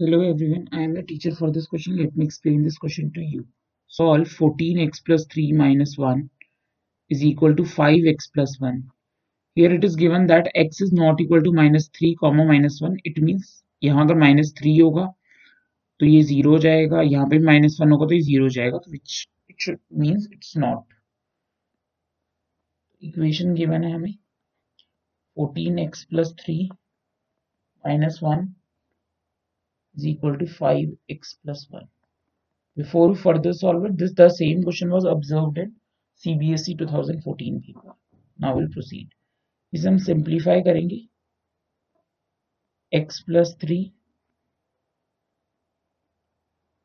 Hello everyone, I am the teacher for this question. Let me explain this question to you. Solve 14x plus 3 minus 1 is equal to 5x plus 1. Here it is given that x is not equal to minus 3 comma minus 1. It means यहाँ अगर minus 3 होगा तो ये 0 हो जाएगा यहाँ पे minus 1 होगा तो ये 0 हो जाएगा तो it should means it's not. Equation given है हमें 14x plus 3 minus 1 is equal to 5x plus 1. Before we further solve it, this the same question was observed in CBSE 2014 paper. Now we'll proceed. इसे हम simplify करेंगे x plus three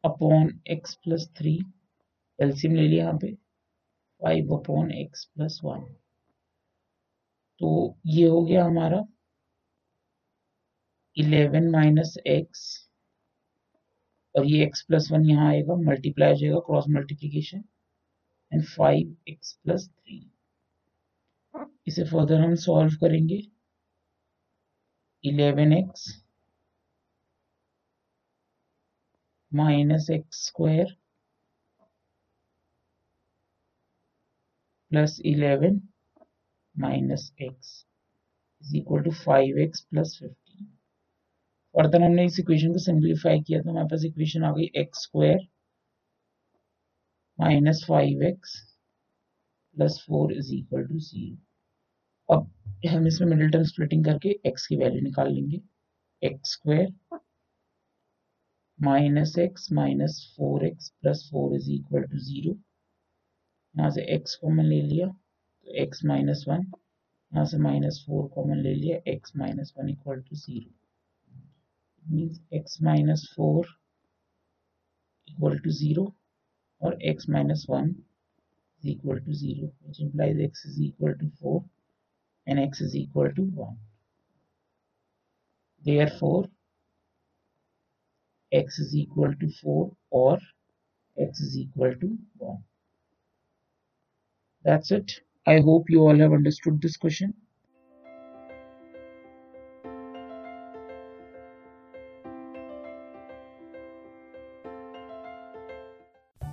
upon x plus three LCM ले लिया यहाँ पे five upon x plus one तो ये हो गया हमारा इलेवन माइनस एक्स और ये x प्लस वन यहाँ आएगा मल्टीप्लाई हो जाएगा cross multiplication and five x plus three इसे फर्दर हम सॉल्व करेंगे। Eleven x minus x square plus eleven minus x is equal to five x plus fifteen further हमने इस इक्वेशन को सिंप्लीफाई किया तो हमारे पास इक्वेशन आ गई x square minus five x plus four is equal to zero अब हम इसमें मिडिल टर्म स्प्लिटिंग करके x की वैल्यू निकाल लेंगे। X square minus x minus four x plus four is equal to zero यहाँ से एक्स कॉमन ले लिया तो x माइनस वन यहाँ से माइनस फोर कॉमन ले लिया x minus one equal to zero means x minus 4 equal to 0 or x minus 1 is equal to 0 which implies x is equal to 4 and x is equal to 1 therefore x is equal to 4 or x is equal to 1 that's it. I hope you all have understood this question